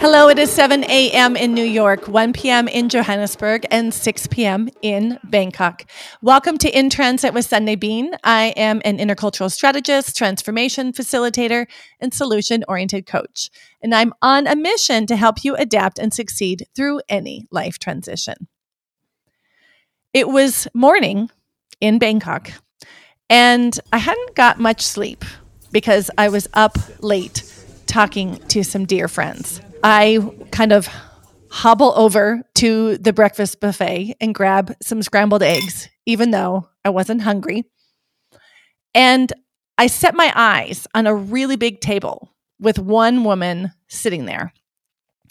Hello, it is 7 a.m. in New York, 1 p.m. in Johannesburg, and 6 p.m. in Bangkok. Welcome to In Transit with Sunday Bean. I am an intercultural strategist, transformation facilitator, and solution oriented coach. And I'm on a mission to help you adapt and succeed through any life transition. It was morning in Bangkok, and I hadn't got much sleep because I was up late talking to some dear friends. I kind of hobble over to the breakfast buffet and grab some scrambled eggs, even though I wasn't hungry. And I set my eyes on a really big table with one woman sitting there.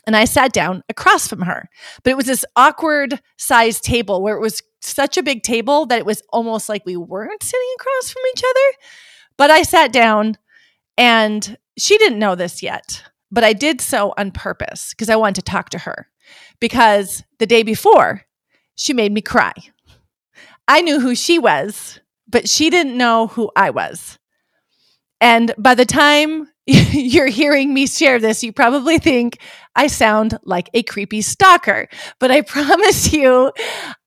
And I sat down across from her. But it was this awkward sized table where it was such a big table that it was almost like we weren't sitting across from each other. But I sat down and she didn't know this yet but I did so on purpose because I wanted to talk to her. Because the day before, she made me cry. I knew who she was, but she didn't know who I was. And by the time you're hearing me share this, you probably think I sound like a creepy stalker, but I promise you,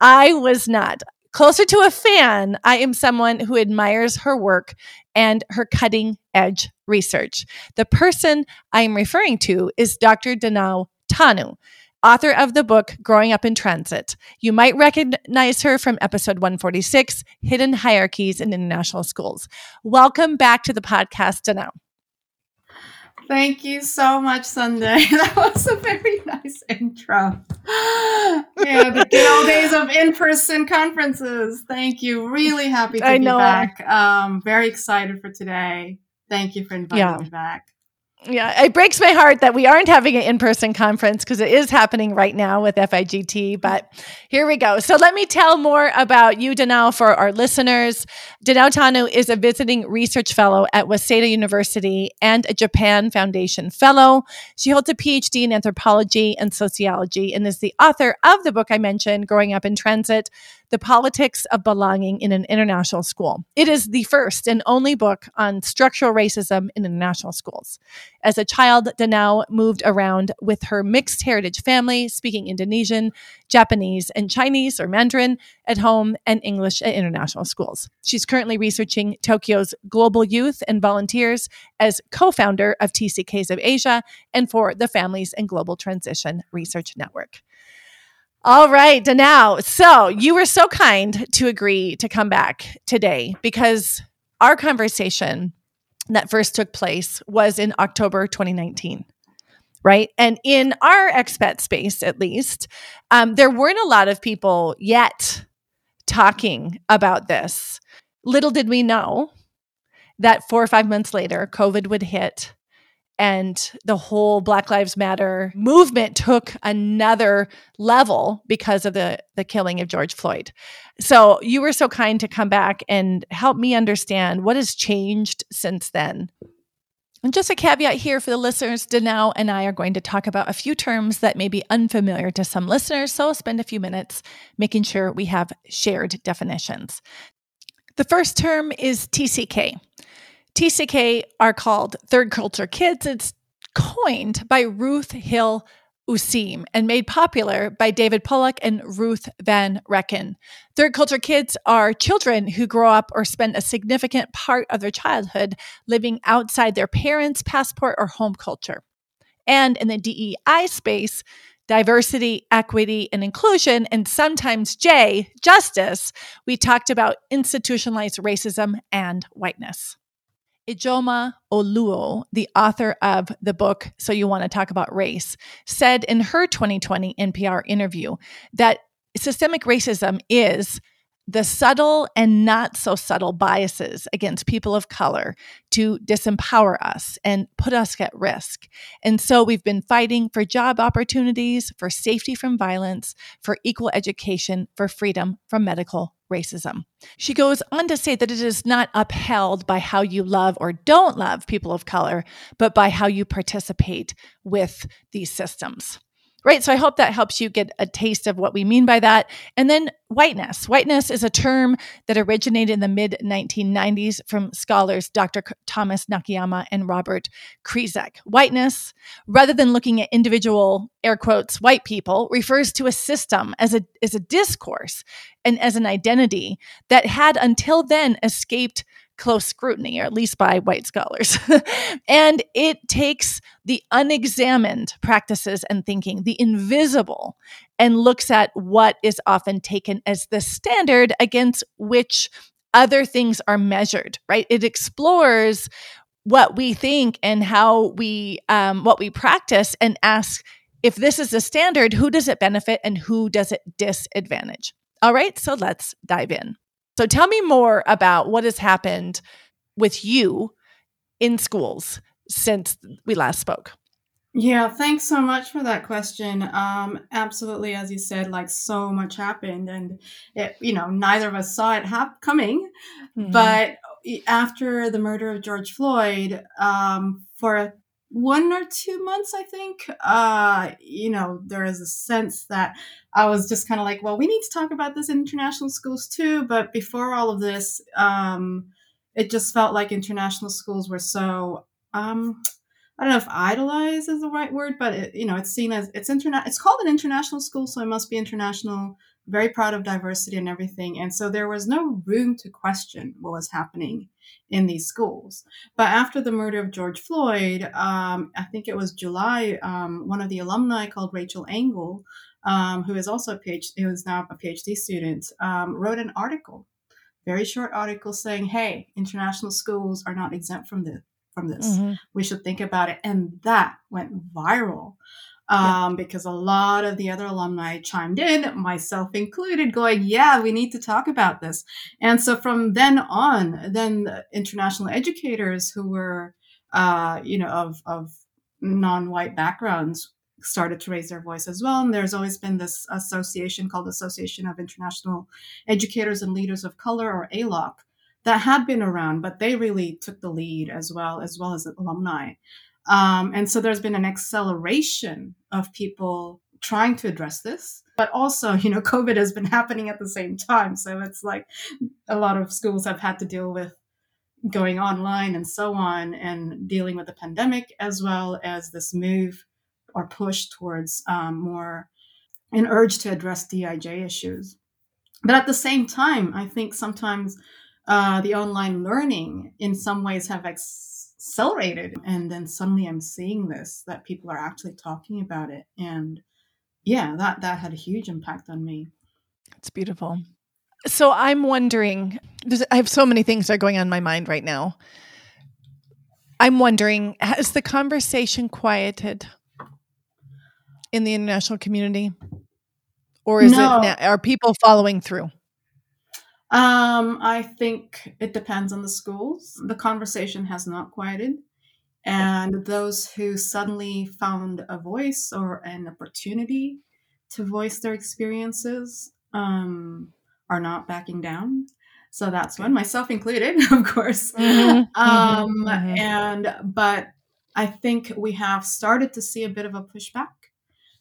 I was not. Closer to a fan, I am someone who admires her work and her cutting edge research. The person I am referring to is Dr. Danau Tanu, author of the book Growing Up in Transit. You might recognize her from episode 146 Hidden Hierarchies in International Schools. Welcome back to the podcast, Danau. Thank you so much, Sunday. That was a very nice intro. yeah, the good old days of in-person conferences. Thank you. Really happy to I be know. back. Um, very excited for today. Thank you for inviting yeah. me back yeah, it breaks my heart that we aren't having an in person conference because it is happening right now with FIGT. But here we go. So let me tell more about you, Danau, for our listeners. Danau Tanu is a visiting research fellow at Waseda University and a Japan Foundation fellow. She holds a PhD in anthropology and sociology and is the author of the book I mentioned, Growing Up in Transit the Politics of Belonging in an International School. It is the first and only book on structural racism in international schools. As a child, Danau moved around with her mixed heritage family, speaking Indonesian, Japanese, and Chinese or Mandarin at home and English at international schools. She's currently researching Tokyo's global youth and volunteers as co founder of TCKs of Asia and for the Families and Global Transition Research Network. All right, now, so you were so kind to agree to come back today because our conversation that first took place was in October 2019 right? And in our expat space, at least, um, there weren't a lot of people yet talking about this. Little did we know that four or five months later, COVID would hit and the whole black lives matter movement took another level because of the the killing of George Floyd. So you were so kind to come back and help me understand what has changed since then. And just a caveat here for the listeners, Danau and I are going to talk about a few terms that may be unfamiliar to some listeners, so I'll spend a few minutes making sure we have shared definitions. The first term is TCK. TCK are called third culture kids. It's coined by Ruth Hill Useem and made popular by David Pollock and Ruth Van Reken. Third culture kids are children who grow up or spend a significant part of their childhood living outside their parents' passport or home culture. And in the DEI space, diversity, equity, and inclusion, and sometimes J, justice, we talked about institutionalized racism and whiteness. Ijeoma Oluo, the author of the book So You Want to Talk About Race, said in her 2020 NPR interview that systemic racism is the subtle and not so subtle biases against people of color to disempower us and put us at risk. And so we've been fighting for job opportunities, for safety from violence, for equal education, for freedom from medical racism. She goes on to say that it is not upheld by how you love or don't love people of color, but by how you participate with these systems. Right. So I hope that helps you get a taste of what we mean by that. And then whiteness. Whiteness is a term that originated in the mid 1990s from scholars Dr. Thomas Nakayama and Robert Krizek. Whiteness, rather than looking at individual air quotes white people, refers to a system as a as a discourse and as an identity that had until then escaped close scrutiny, or at least by white scholars. and it takes the unexamined practices and thinking, the invisible, and looks at what is often taken as the standard against which other things are measured, right? It explores what we think and how we um, what we practice and asks if this is the standard who does it benefit and who does it disadvantage all right so let's dive in so tell me more about what has happened with you in schools since we last spoke. Yeah, thanks so much for that question. Um, absolutely, as you said, like so much happened, and it, you know, neither of us saw it hap- coming. Mm-hmm. But after the murder of George Floyd, um, for one or two months, I think, uh, you know, there is a sense that I was just kind of like, well, we need to talk about this in international schools too. But before all of this, um, it just felt like international schools were so, um, I don't know if idolized is the right word, but it, you know, it's seen as it's internet. It's called an international school, so it must be international very proud of diversity and everything. And so there was no room to question what was happening in these schools. But after the murder of George Floyd, um, I think it was July, um, one of the alumni called Rachel Engel, um, who is also a PhD, who is now a PhD student, um, wrote an article, very short article saying, "Hey, international schools are not exempt from this." From this, mm-hmm. we should think about it, and that went viral um, yeah. because a lot of the other alumni chimed in, myself included, going, "Yeah, we need to talk about this." And so from then on, then the international educators who were, uh, you know, of of non-white backgrounds started to raise their voice as well. And there's always been this association called Association of International Educators and Leaders of Color, or ALOC, that had been around, but they really took the lead as well, as well as alumni. Um, and so there's been an acceleration of people trying to address this. But also, you know, COVID has been happening at the same time. So it's like a lot of schools have had to deal with going online and so on and dealing with the pandemic as well as this move or push towards um, more an urge to address DIJ issues. But at the same time, I think sometimes uh, the online learning in some ways have ex- accelerated. And then suddenly I'm seeing this that people are actually talking about it. And yeah, that that had a huge impact on me. It's beautiful. So I'm wondering, I have so many things that are going on in my mind right now. I'm wondering, has the conversation quieted in the international community? Or is no. it are people following through? Um, I think it depends on the schools. The conversation has not quieted. And those who suddenly found a voice or an opportunity to voice their experiences um, are not backing down. So that's one, myself included, of course. Mm-hmm. Um, mm-hmm. And, but I think we have started to see a bit of a pushback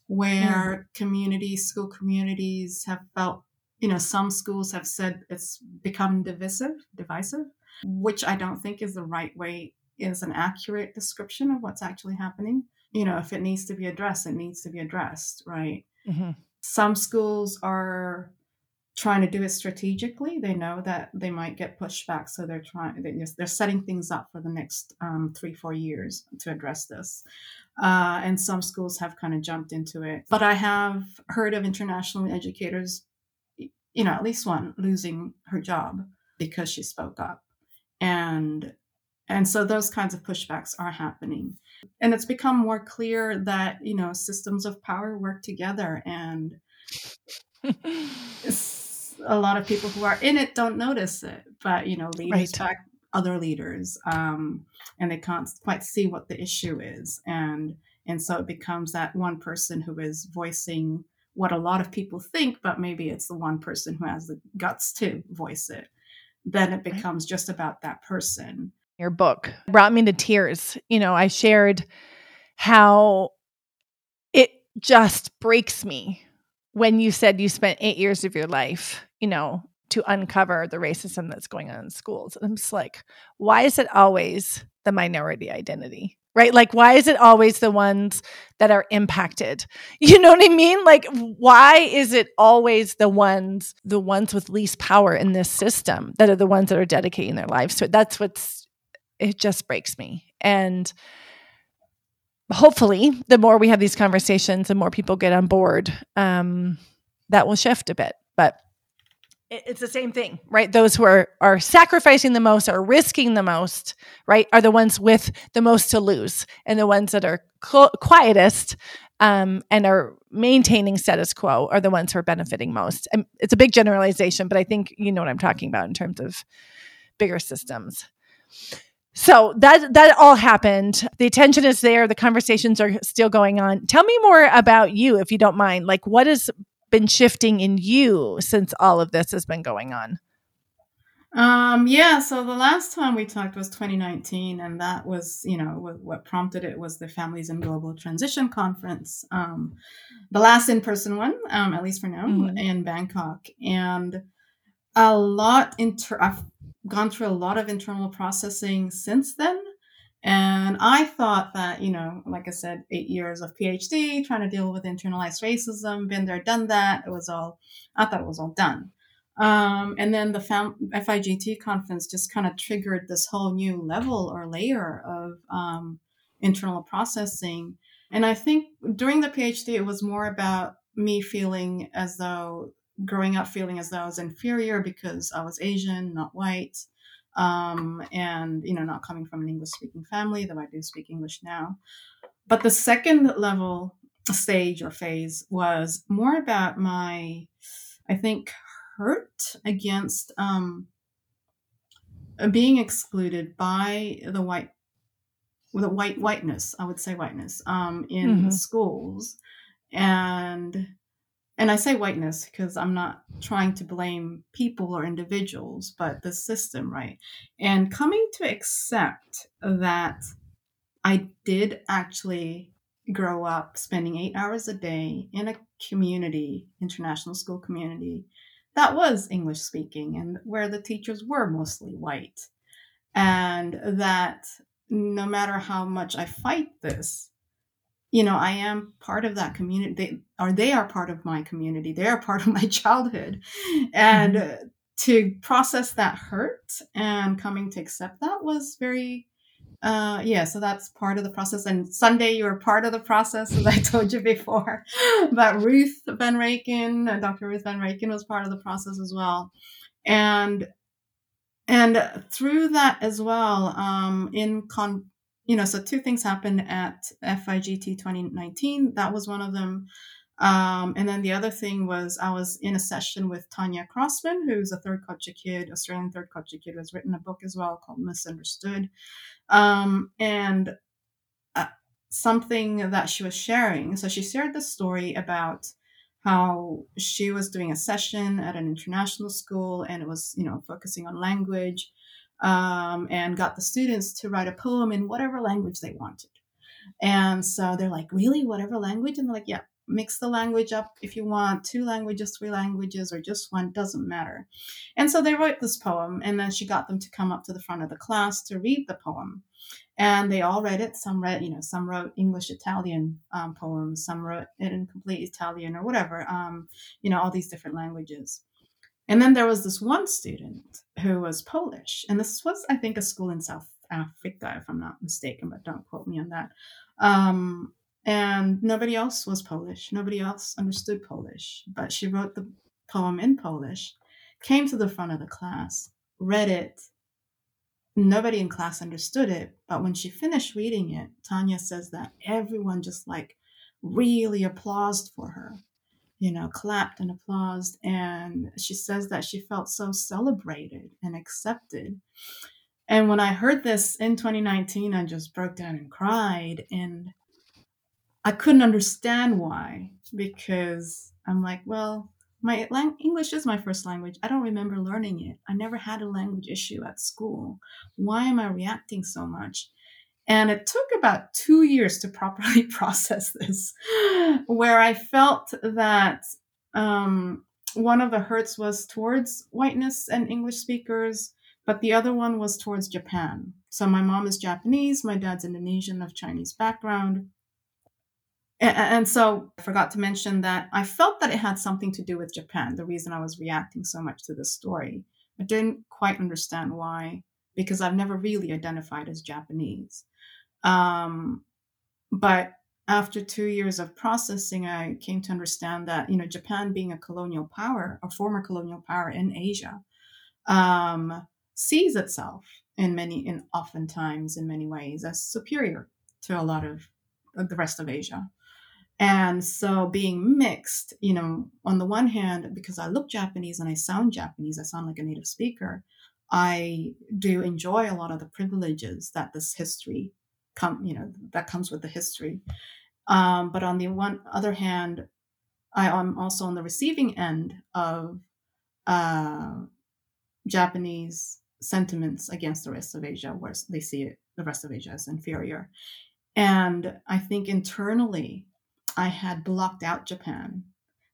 where mm. communities, school communities have felt you know, some schools have said it's become divisive, divisive, which I don't think is the right way, is an accurate description of what's actually happening. You know, if it needs to be addressed, it needs to be addressed, right? Mm-hmm. Some schools are trying to do it strategically. They know that they might get pushed back, so they're trying. They're setting things up for the next um, three, four years to address this. Uh, and some schools have kind of jumped into it. But I have heard of international educators you know, at least one losing her job because she spoke up. And and so those kinds of pushbacks are happening. And it's become more clear that, you know, systems of power work together and a lot of people who are in it don't notice it, but you know, leaders right. back other leaders, um, and they can't quite see what the issue is, and and so it becomes that one person who is voicing what a lot of people think, but maybe it's the one person who has the guts to voice it. Then it becomes just about that person. Your book brought me to tears. You know, I shared how it just breaks me when you said you spent eight years of your life, you know, to uncover the racism that's going on in schools. And I'm just like, why is it always the minority identity? Right? Like, why is it always the ones that are impacted? You know what I mean? Like, why is it always the ones, the ones with least power in this system that are the ones that are dedicating their lives to it? That's what's, it just breaks me. And hopefully, the more we have these conversations, the more people get on board, um, that will shift a bit. But it's the same thing, right? Those who are are sacrificing the most, are risking the most, right, are the ones with the most to lose, and the ones that are cl- quietest um, and are maintaining status quo are the ones who are benefiting most. And it's a big generalization, but I think you know what I'm talking about in terms of bigger systems. So that that all happened. The attention is there. The conversations are still going on. Tell me more about you, if you don't mind. Like, what has been shifting in you since all of this has been going on? Um, yeah, so the last time we talked was 2019, and that was, you know, what, what prompted it was the Families in Global Transition Conference, um, the last in person one, um, at least for now, mm-hmm. in Bangkok. And a lot, inter- I've gone through a lot of internal processing since then. And I thought that, you know, like I said, eight years of PhD, trying to deal with internalized racism, been there, done that. It was all, I thought it was all done. Um, and then the FIGT conference just kind of triggered this whole new level or layer of um, internal processing. And I think during the PhD, it was more about me feeling as though growing up feeling as though I was inferior because I was Asian, not white, um, and you know, not coming from an English speaking family, though I do speak English now. But the second level stage or phase was more about my, I think, hurt against um, being excluded by the white the white whiteness i would say whiteness um, in mm-hmm. schools and and I say whiteness because I'm not trying to blame people or individuals, but the system, right? And coming to accept that I did actually grow up spending eight hours a day in a community, international school community, that was English speaking and where the teachers were mostly white. And that no matter how much I fight this, you know, I am part of that community, they, or they are part of my community. They are part of my childhood. And mm-hmm. to process that hurt and coming to accept that was very, uh, yeah, so that's part of the process. And Sunday, you were part of the process, as I told you before. but Ruth Van Reken, uh, Dr. Ruth Van Reken was part of the process as well. And and through that as well, um, in con- you know, so two things happened at FIGT 2019. That was one of them. Um, and then the other thing was I was in a session with Tanya Crossman, who's a third culture kid, Australian third culture kid, who has written a book as well called Misunderstood. Um, and uh, something that she was sharing. So she shared the story about how she was doing a session at an international school and it was, you know, focusing on language um, and got the students to write a poem in whatever language they wanted. And so they're like, really, whatever language? And they're like, yeah, mix the language up if you want two languages, three languages, or just one, doesn't matter. And so they wrote this poem, and then she got them to come up to the front of the class to read the poem. And they all read it. Some read, you know, some wrote English Italian um, poems, some wrote it in complete Italian or whatever, um, you know, all these different languages. And then there was this one student who was Polish, and this was, I think, a school in South Africa, if I'm not mistaken, but don't quote me on that. Um, and nobody else was Polish. Nobody else understood Polish, but she wrote the poem in Polish, came to the front of the class, read it. Nobody in class understood it, but when she finished reading it, Tanya says that everyone just like really applauded for her you know, clapped and applauded. And she says that she felt so celebrated and accepted. And when I heard this in 2019, I just broke down and cried. And I couldn't understand why, because I'm like, well, my lang- English is my first language. I don't remember learning it. I never had a language issue at school. Why am I reacting so much? And it took about two years to properly process this, where I felt that um, one of the hurts was towards whiteness and English speakers, but the other one was towards Japan. So my mom is Japanese, my dad's Indonesian of Chinese background. And, so I forgot to mention that I felt that it had something to do with Japan, the reason I was reacting so much to this story. I didn't quite understand why, because I've never really identified as Japanese. Um, but after two years of processing, I came to understand that, you know, Japan being a colonial power, a former colonial power in Asia, um, sees itself in many, in oftentimes in many ways as superior to a lot of the rest of Asia. And so being mixed, you know, on the one hand, because I look Japanese and I sound Japanese, I sound like a native speaker, I do enjoy a lot of the privileges that this history come, you know, that comes with the history. Um, but on the one other hand, I am also on the receiving end of uh, Japanese sentiments against the rest of Asia, where they see it, the rest of Asia as inferior. And I think internally, I had blocked out Japan.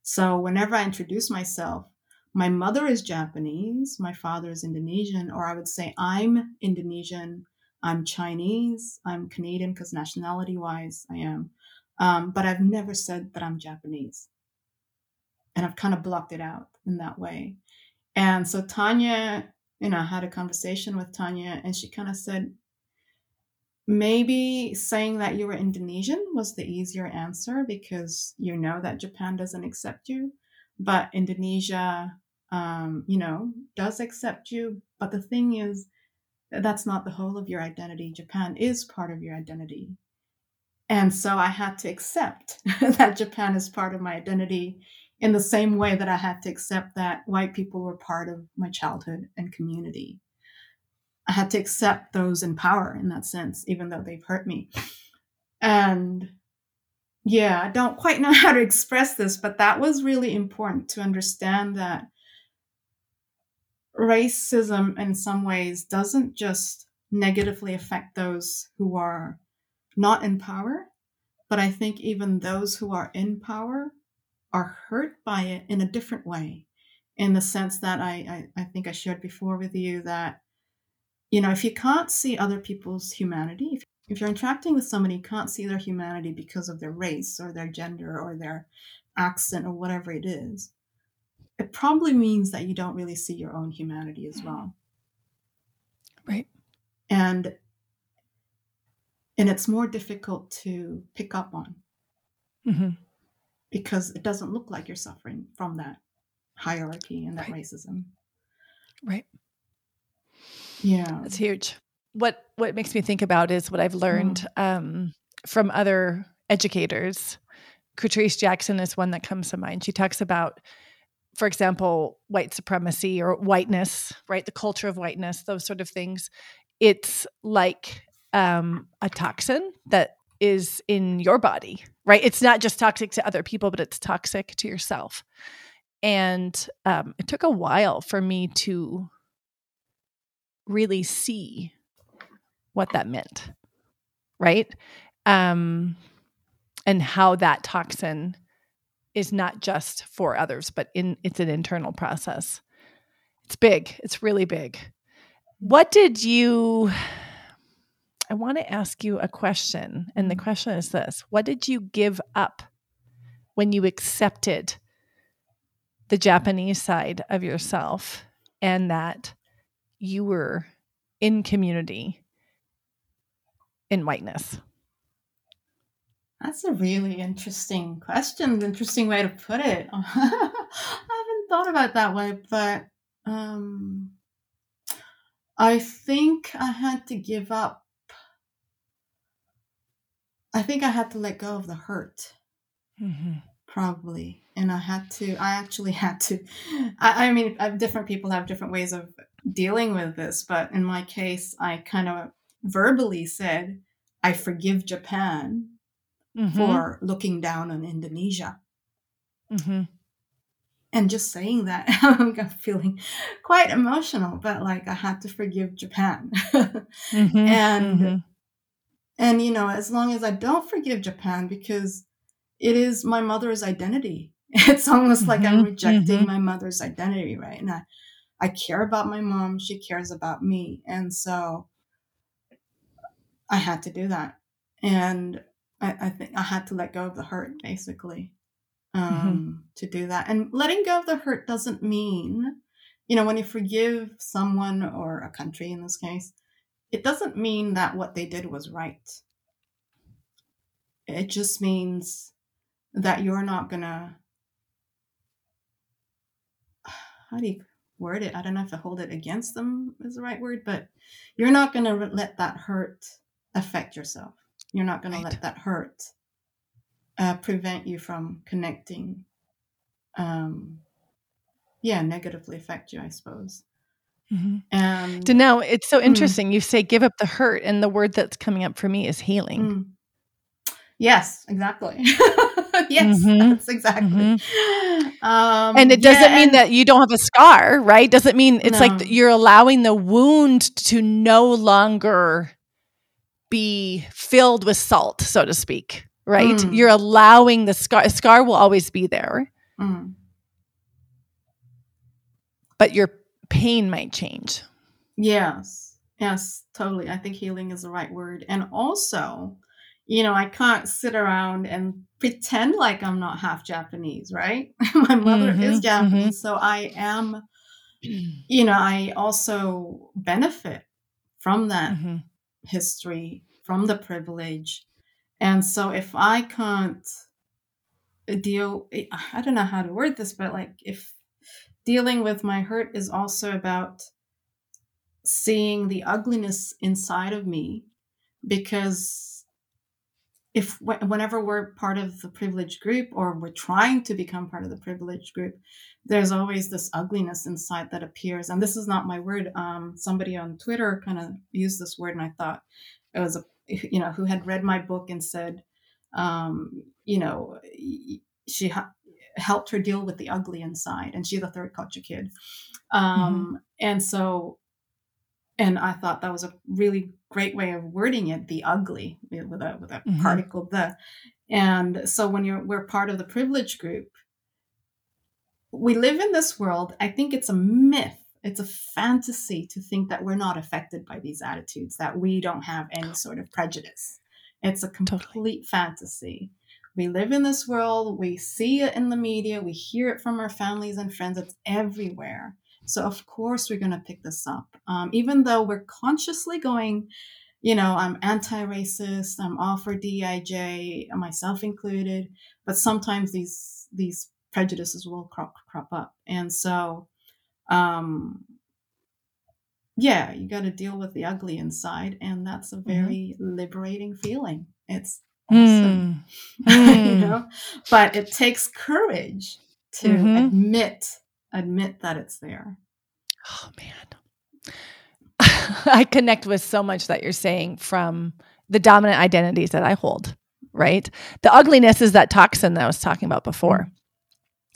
So whenever I introduce myself, my mother is Japanese, my father is Indonesian, or I would say I'm Indonesian, I'm Chinese, I'm Canadian because nationality wise I am. Um, but I've never said that I'm Japanese. And I've kind of blocked it out in that way. And so Tanya, you know, I had a conversation with Tanya and she kind of said, maybe saying that you were Indonesian was the easier answer because you know that Japan doesn't accept you. But Indonesia, um, you know, does accept you. But the thing is, that's not the whole of your identity. Japan is part of your identity. And so I had to accept that Japan is part of my identity in the same way that I had to accept that white people were part of my childhood and community. I had to accept those in power in that sense, even though they've hurt me. And yeah, I don't quite know how to express this, but that was really important to understand that racism in some ways doesn't just negatively affect those who are not in power, but I think even those who are in power are hurt by it in a different way. In the sense that I, I, I think I shared before with you that, you know, if you can't see other people's humanity, if, if you're interacting with somebody you can't see their humanity because of their race or their gender or their accent or whatever it is, it probably means that you don't really see your own humanity as well. Right. And and it's more difficult to pick up on mm-hmm. because it doesn't look like you're suffering from that hierarchy and that right. racism. Right. Yeah. That's huge. What what makes me think about is what I've learned mm. um, from other educators. Catrice Jackson is one that comes to mind. She talks about for example, white supremacy or whiteness, right? The culture of whiteness, those sort of things. It's like um, a toxin that is in your body, right? It's not just toxic to other people, but it's toxic to yourself. And um, it took a while for me to really see what that meant, right? Um, and how that toxin is not just for others, but in it's an internal process. It's big. It's really big. What did you I want to ask you a question and the mm-hmm. question is this. What did you give up when you accepted the Japanese side of yourself and that you were in community in whiteness? That's a really interesting question, interesting way to put it. I haven't thought about that way, but um, I think I had to give up. I think I had to let go of the hurt, mm-hmm. probably. And I had to, I actually had to. I, I mean, different people have different ways of dealing with this, but in my case, I kind of verbally said, I forgive Japan mm-hmm. for looking down on Indonesia. Mm-hmm. And just saying that, I'm feeling quite emotional, but like I had to forgive Japan. mm-hmm. And mm-hmm. and you know, as long as I don't forgive Japan because it is my mother's identity. It's almost like I'm mm-hmm, rejecting mm-hmm. my mother's identity, right? And I, I care about my mom, she cares about me. And so I had to do that. And I, I think I had to let go of the hurt basically mm-hmm. um, mm-hmm. to do that. And letting go of the hurt doesn't mean, you know, when you forgive someone or a country in this case, it doesn't mean that what they did was right. It just means that you're not gonna how do you word it? I don't know if to hold it against them is the right word, but you're not gonna let that hurt affect yourself. You're not gonna let that hurt uh, prevent you from connecting. Um, yeah, negatively affect you, I suppose. Mm-hmm. And now it's so mm. interesting. Mm, you say give up the hurt, and the word that's coming up for me is healing. Mm. Yes, exactly. yes, mm-hmm. that's exactly. Mm-hmm. Um, and it doesn't yeah, mean and, that you don't have a scar, right? Doesn't mean it's no. like you're allowing the wound to no longer be filled with salt, so to speak, right? Mm. You're allowing the scar. A scar will always be there, mm. but your pain might change. Yes, yes, totally. I think healing is the right word, and also you know, I can't sit around and pretend like I'm not half Japanese, right? My mother mm-hmm, is Japanese, mm-hmm. so I am, you know, I also benefit from that mm-hmm. History, from the privilege. And so if I can't deal, I don't know how to word this, but like if dealing with my hurt is also about seeing the ugliness inside of me because if whenever we're part of the privileged group or we're trying to become part of the privileged group there's always this ugliness inside that appears and this is not my word um, somebody on twitter kind of used this word and i thought it was a you know who had read my book and said um, you know she ha- helped her deal with the ugly inside and she's a third culture kid um, mm-hmm. and so and I thought that was a really great way of wording it, the ugly with a with a mm-hmm. particle the. And so when you're we're part of the privilege group, we live in this world. I think it's a myth. It's a fantasy to think that we're not affected by these attitudes, that we don't have any sort of prejudice. It's a complete totally. fantasy. We live in this world, we see it in the media, we hear it from our families and friends, it's everywhere. So, of course, we're going to pick this up. Um, even though we're consciously going, you know, I'm anti racist, I'm all for DIJ, myself included, but sometimes these, these prejudices will crop, crop up. And so, um, yeah, you got to deal with the ugly inside. And that's a mm-hmm. very mm-hmm. liberating feeling. It's awesome, mm. you know, but it takes courage to mm-hmm. admit admit that it's there. Oh man. I connect with so much that you're saying from the dominant identities that I hold, right? The ugliness is that toxin that I was talking about before.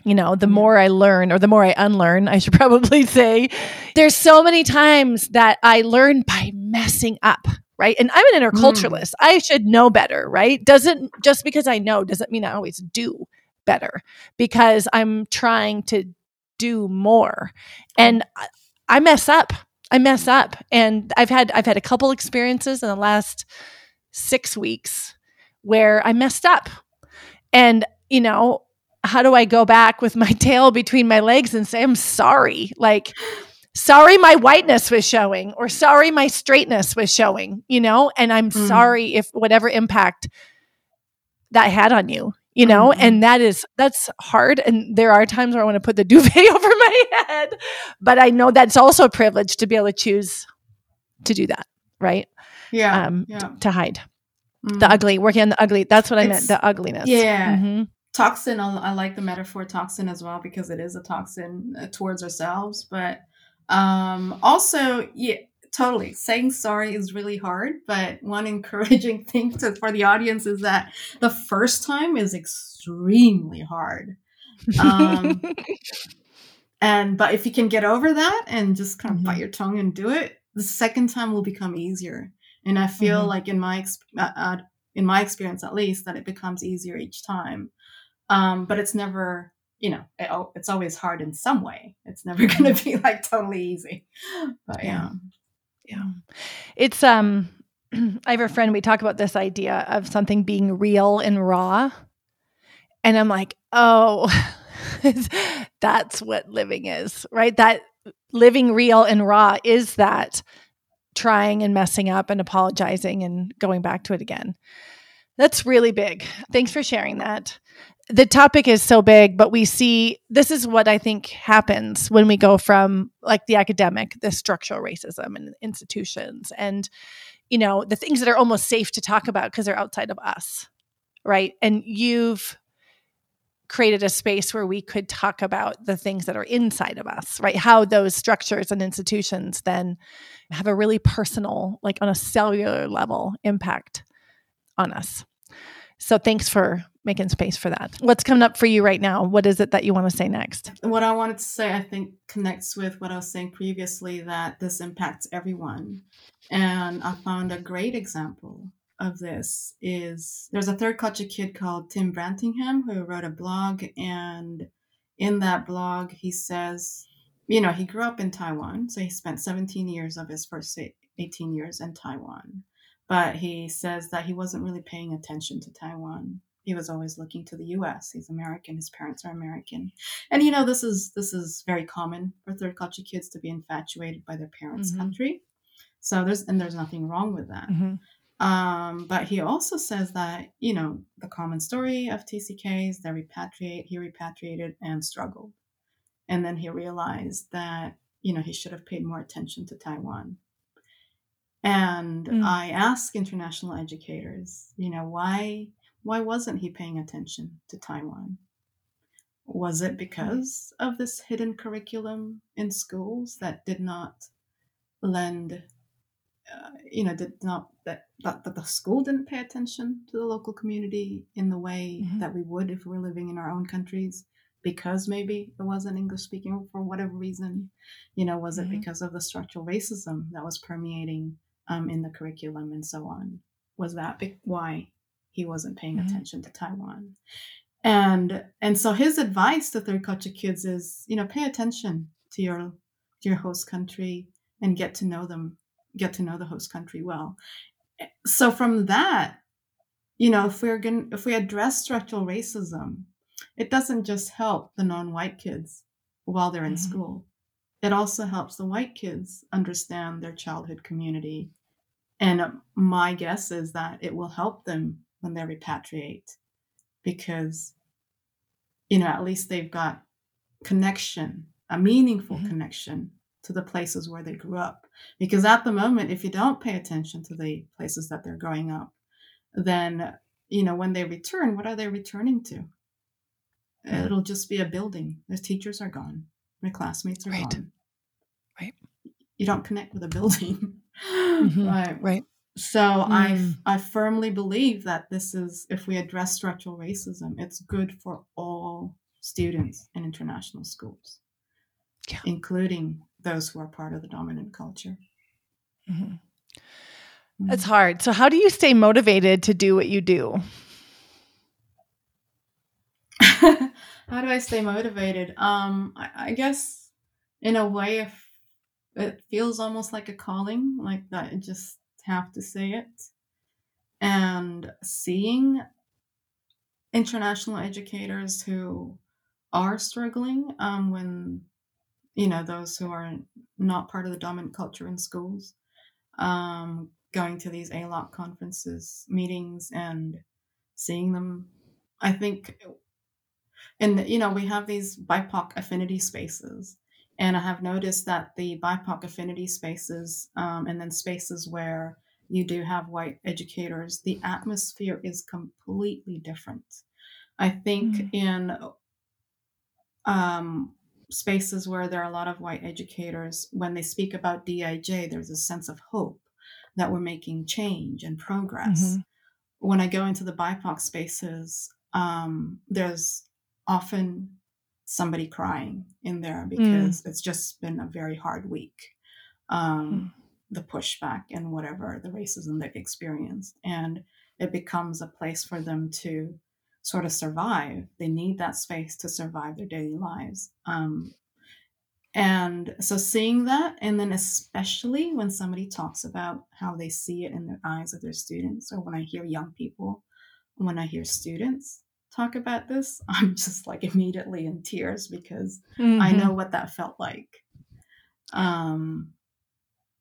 You know, the more I learn or the more I unlearn, I should probably say, there's so many times that I learn by messing up, right? And I'm an interculturalist. Mm. I should know better, right? Doesn't just because I know doesn't mean I always do better because I'm trying to do more. And I mess up. I mess up. And I've had I've had a couple experiences in the last 6 weeks where I messed up. And you know, how do I go back with my tail between my legs and say I'm sorry? Like sorry my whiteness was showing or sorry my straightness was showing, you know? And I'm mm. sorry if whatever impact that had on you you know mm-hmm. and that is that's hard and there are times where i want to put the duvet over my head but i know that's also a privilege to be able to choose to do that right yeah, um, yeah. to hide mm-hmm. the ugly working on the ugly that's what i meant the ugliness yeah mm-hmm. toxin I, like the metaphor toxin as well because it is a toxin uh, towards ourselves but um also yeah totally. Saying sorry is really hard, but one encouraging thing to, for the audience is that the first time is extremely hard. Um, and but if you can get over that and just kind of mm-hmm. bite your tongue and do it, the second time will become easier and I feel mm-hmm. like in my uh, uh, in my experience at least that it becomes easier each time. Um, but it's never you know it, it's always hard in some way. It's never going to be like totally easy. But yeah. Yeah. It's um I have a friend we talk about this idea of something being real and raw. And I'm like, "Oh, that's what living is." Right? That living real and raw is that trying and messing up and apologizing and going back to it again. That's really big. Thanks for sharing that the topic is so big, but we see this is what I think happens when we go from like the academic, the structural racism and institutions, and you know the things that are almost safe to talk about because they're outside of us, right? And you've created a space where we could talk about the things that are inside of us, right? How those structures and institutions then have a really personal, like on a cellular level, impact on us. So thanks for making space for that. What's coming up for you right now? What is it that you want to say next? What I wanted to say, I think, connects with what I was saying previously that this impacts everyone. And I found a great example of this is there's a third culture kid called Tim Brantingham who wrote a blog and in that blog he says you know he grew up in Taiwan so he spent 17 years of his first 18 years in Taiwan but he says that he wasn't really paying attention to Taiwan he was always looking to the US. He's American, his parents are American. And you know, this is this is very common for third culture kids to be infatuated by their parents' mm-hmm. country. So there's and there's nothing wrong with that. Mm-hmm. Um, but he also says that, you know, the common story of TCKs, they repatriate, he repatriated and struggled. And then he realized that, you know, he should have paid more attention to Taiwan. And mm. I ask international educators, you know, why why wasn't he paying attention to Taiwan? Was it because of this hidden curriculum in schools that did not lend, uh, you know, did not, that, that, that, the school didn't pay attention to the local community in the way mm-hmm. that we would if we were living in our own countries? Because maybe it wasn't English speaking for whatever reason. You know, was mm-hmm. it because of the structural racism that was permeating um, in the curriculum and so on? Was that be- why he wasn't paying mm-hmm. attention to Taiwan. And and so his advice to third culture kids is, you know, pay attention to your to your host country and get to know them, get to know the host country well. So from that, you know, if we're going if we address structural racism, it doesn't just help the non-white kids while they're in mm-hmm. school. It also helps the white kids understand their childhood community. And my guess is that it will help them when they repatriate because you know at least they've got connection a meaningful mm-hmm. connection to the places where they grew up because at the moment if you don't pay attention to the places that they're growing up then you know when they return what are they returning to mm-hmm. it'll just be a building the teachers are gone my classmates are right. gone right you don't connect with a building mm-hmm. right right so mm. I I firmly believe that this is if we address structural racism, it's good for all students in international schools, yeah. including those who are part of the dominant culture. Mm-hmm. Mm. It's hard. So how do you stay motivated to do what you do? how do I stay motivated? Um, I, I guess in a way, if it feels almost like a calling, like that, it just have to say it. And seeing international educators who are struggling um, when, you know, those who are not part of the dominant culture in schools, um, going to these ALOC conferences, meetings, and seeing them. I think, and, you know, we have these BIPOC affinity spaces and I have noticed that the BIPOC affinity spaces um, and then spaces where you do have white educators, the atmosphere is completely different. I think mm-hmm. in um, spaces where there are a lot of white educators, when they speak about DIJ, there's a sense of hope that we're making change and progress. Mm-hmm. When I go into the BIPOC spaces, um, there's often somebody crying in there mm. because mm. it's just been a very hard week. Um, mm. the pushback and whatever the racism they've experienced. And it becomes a place for them to sort of survive. They need that space to survive their daily lives. Um, and so seeing that, and then especially when somebody talks about how they see it in the eyes of their students, or when I hear young people, when I hear students talk about this, I'm just like immediately in tears because mm-hmm. I know what that felt like. Um,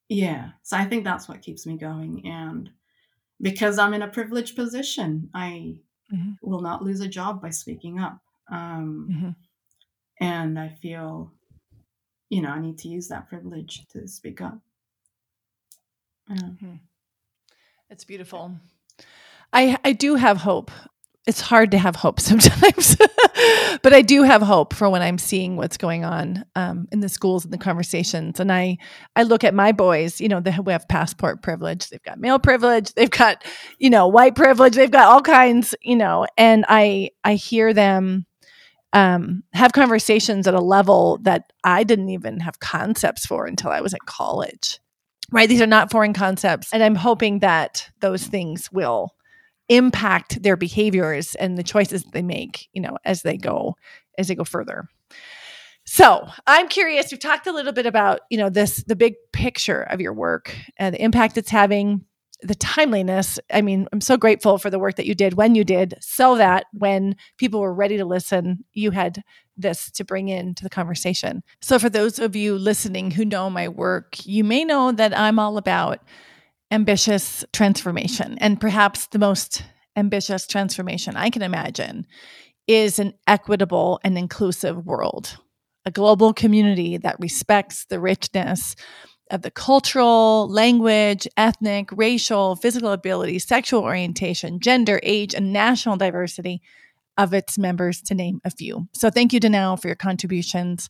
yeah, so I think that's what keeps me going. And because I'm in a privileged position, I mm-hmm. will not lose a job by speaking up. Um, mm-hmm. And I feel you know, I need to use that privilege to speak up. Mm-hmm. It's beautiful. I I do have hope. It's hard to have hope sometimes, but I do have hope for when I'm seeing what's going on um, in the schools and the conversations. And I I look at my boys, you know, they have passport privilege, they've got male privilege, they've got you know white privilege, they've got all kinds, you know, and I I hear them um, have conversations at a level that I didn't even have concepts for until I was at college. Right? These are not foreign concepts. And I'm hoping that those things will impact their behaviors and the choices they make, you know, as they go as they go further. So I'm curious. We've talked a little bit about, you know, this the big picture of your work and the impact it's having the timeliness. I mean, I'm so grateful for the work that you did when you did, so that when people were ready to listen, you had this to bring into the conversation. So, for those of you listening who know my work, you may know that I'm all about ambitious transformation. And perhaps the most ambitious transformation I can imagine is an equitable and inclusive world, a global community that respects the richness of the cultural, language, ethnic, racial, physical ability, sexual orientation, gender, age, and national diversity of its members, to name a few. So, thank you, Danau, for your contributions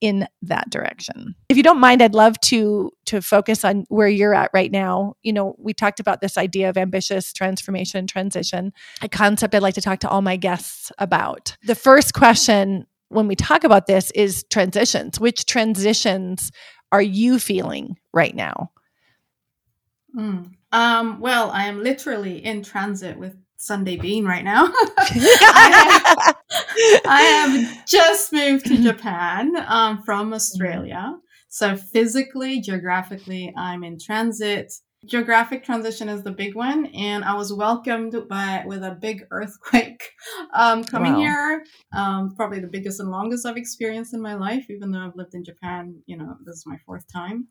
in that direction. If you don't mind, I'd love to to focus on where you're at right now. You know, we talked about this idea of ambitious transformation transition, a concept I'd like to talk to all my guests about. The first question when we talk about this is transitions. Which transitions are you feeling right now? Mm. Um, well, I am literally in transit with Sundae Bean right now. I, have, I, have, just moved to Japan um, from Australia. So, physically, geographically, I'm in transit. Geographic transition is the big one, and I was welcomed by with a big earthquake um, coming wow. here. Um, probably the biggest and longest I've experienced in my life, even though I've lived in Japan. You know, this is my fourth time.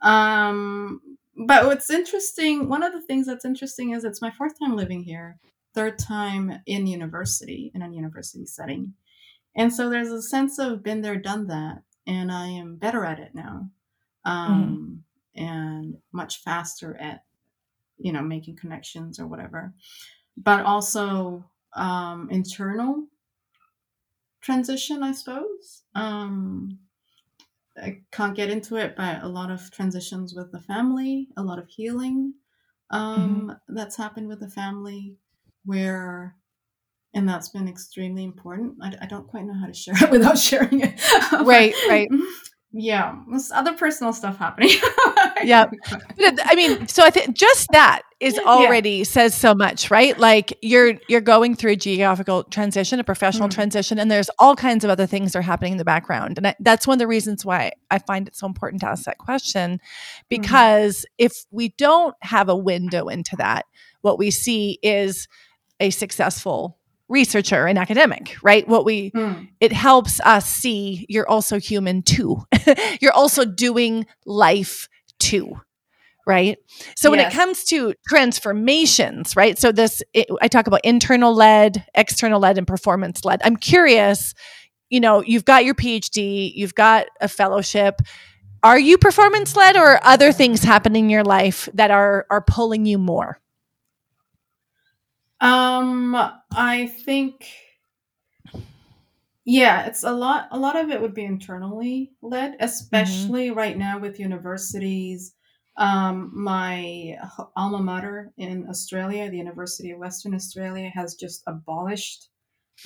Um, but what's interesting, one of the things that's interesting is it's my fourth time living here, third time in university, in a university setting. And so there's a sense of been there, done that, and I am better at it now. Um, mm-hmm. And much faster at, you know, making connections or whatever. But also um, internal transition, I suppose. Um, I can't get into it, but a lot of transitions with the family, a lot of healing um, mm-hmm. that's happened with the family, where, and that's been extremely important. I, I don't quite know how to share it without sharing it. right, right. Yeah, there's other personal stuff happening. yeah. But I mean, so I think just that is already yeah. says so much, right? Like you're you're going through a geographical transition, a professional mm-hmm. transition, and there's all kinds of other things that are happening in the background. And I, that's one of the reasons why I find it so important to ask that question because mm-hmm. if we don't have a window into that, what we see is a successful researcher and academic, right? What we, mm. it helps us see you're also human too. you're also doing life too. Right. So yes. when it comes to transformations, right? So this, it, I talk about internal led, external led, and performance led. I'm curious, you know, you've got your PhD, you've got a fellowship. Are you performance led or other things happening in your life that are are pulling you more? Um, I think, yeah, it's a lot. A lot of it would be internally led, mm-hmm. especially mm-hmm. right now with universities. Um, my alma mater in Australia, the University of Western Australia, has just abolished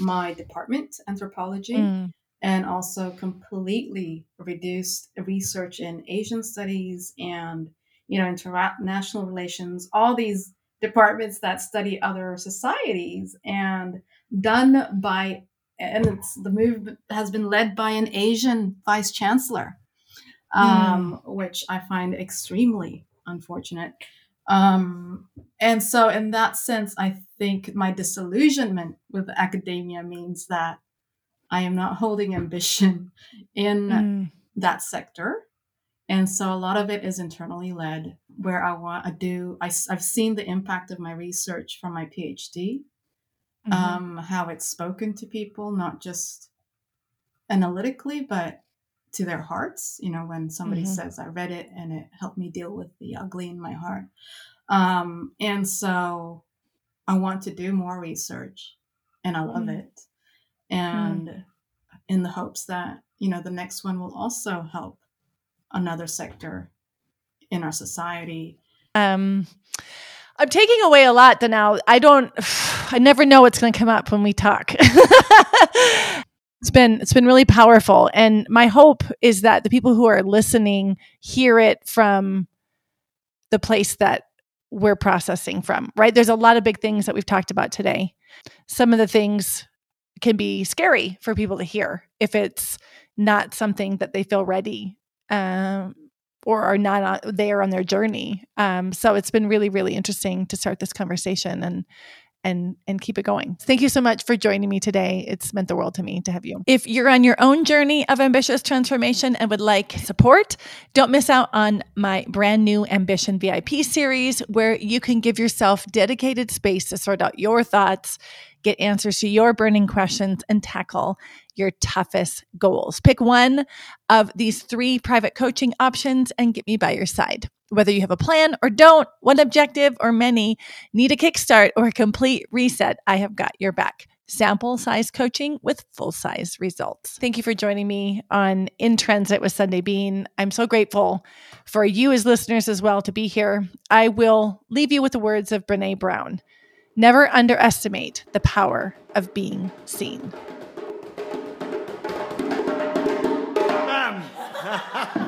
my department, anthropology, mm. and also completely reduced research in Asian studies and you know, international relations, all these departments that study other societies and done by and it's the move has been led by an Asian vice chancellor, um, mm. which I find extremely unfortunate. Um, and so, in that sense, I think my disillusionment with academia means that I am not holding ambition in mm. that sector. And so, a lot of it is internally led, where I want to do, I, I've seen the impact of my research from my PhD, mm-hmm. um, how it's spoken to people, not just analytically, but to their hearts. You know, when somebody mm-hmm. says, I read it and it helped me deal with the ugly in my heart. Um, and so I want to do more research and I love mm. it. And mm. in the hopes that, you know, the next one will also help another sector in our society. Um, I'm taking away a lot that now I don't, I never know what's going to come up when we talk. it's been it's been really powerful. And my hope is that the people who are listening hear it from the place that we're processing from right? There's a lot of big things that we've talked about today. Some of the things can be scary for people to hear if it's not something that they feel ready um, or are not there on their journey um, so it's been really really interesting to start this conversation and and and keep it going. Thank you so much for joining me today. It's meant the world to me to have you. If you're on your own journey of ambitious transformation and would like support, don't miss out on my brand new Ambition VIP series where you can give yourself dedicated space to sort out your thoughts, get answers to your burning questions and tackle your toughest goals. Pick one of these three private coaching options and get me by your side. Whether you have a plan or don't, one objective or many, need a kickstart or a complete reset, I have got your back. Sample size coaching with full size results. Thank you for joining me on In Transit with Sundae Bean. I'm so grateful for you as listeners as well to be here. I will leave you with the words of Brene Brown Never underestimate the power of being seen. Um.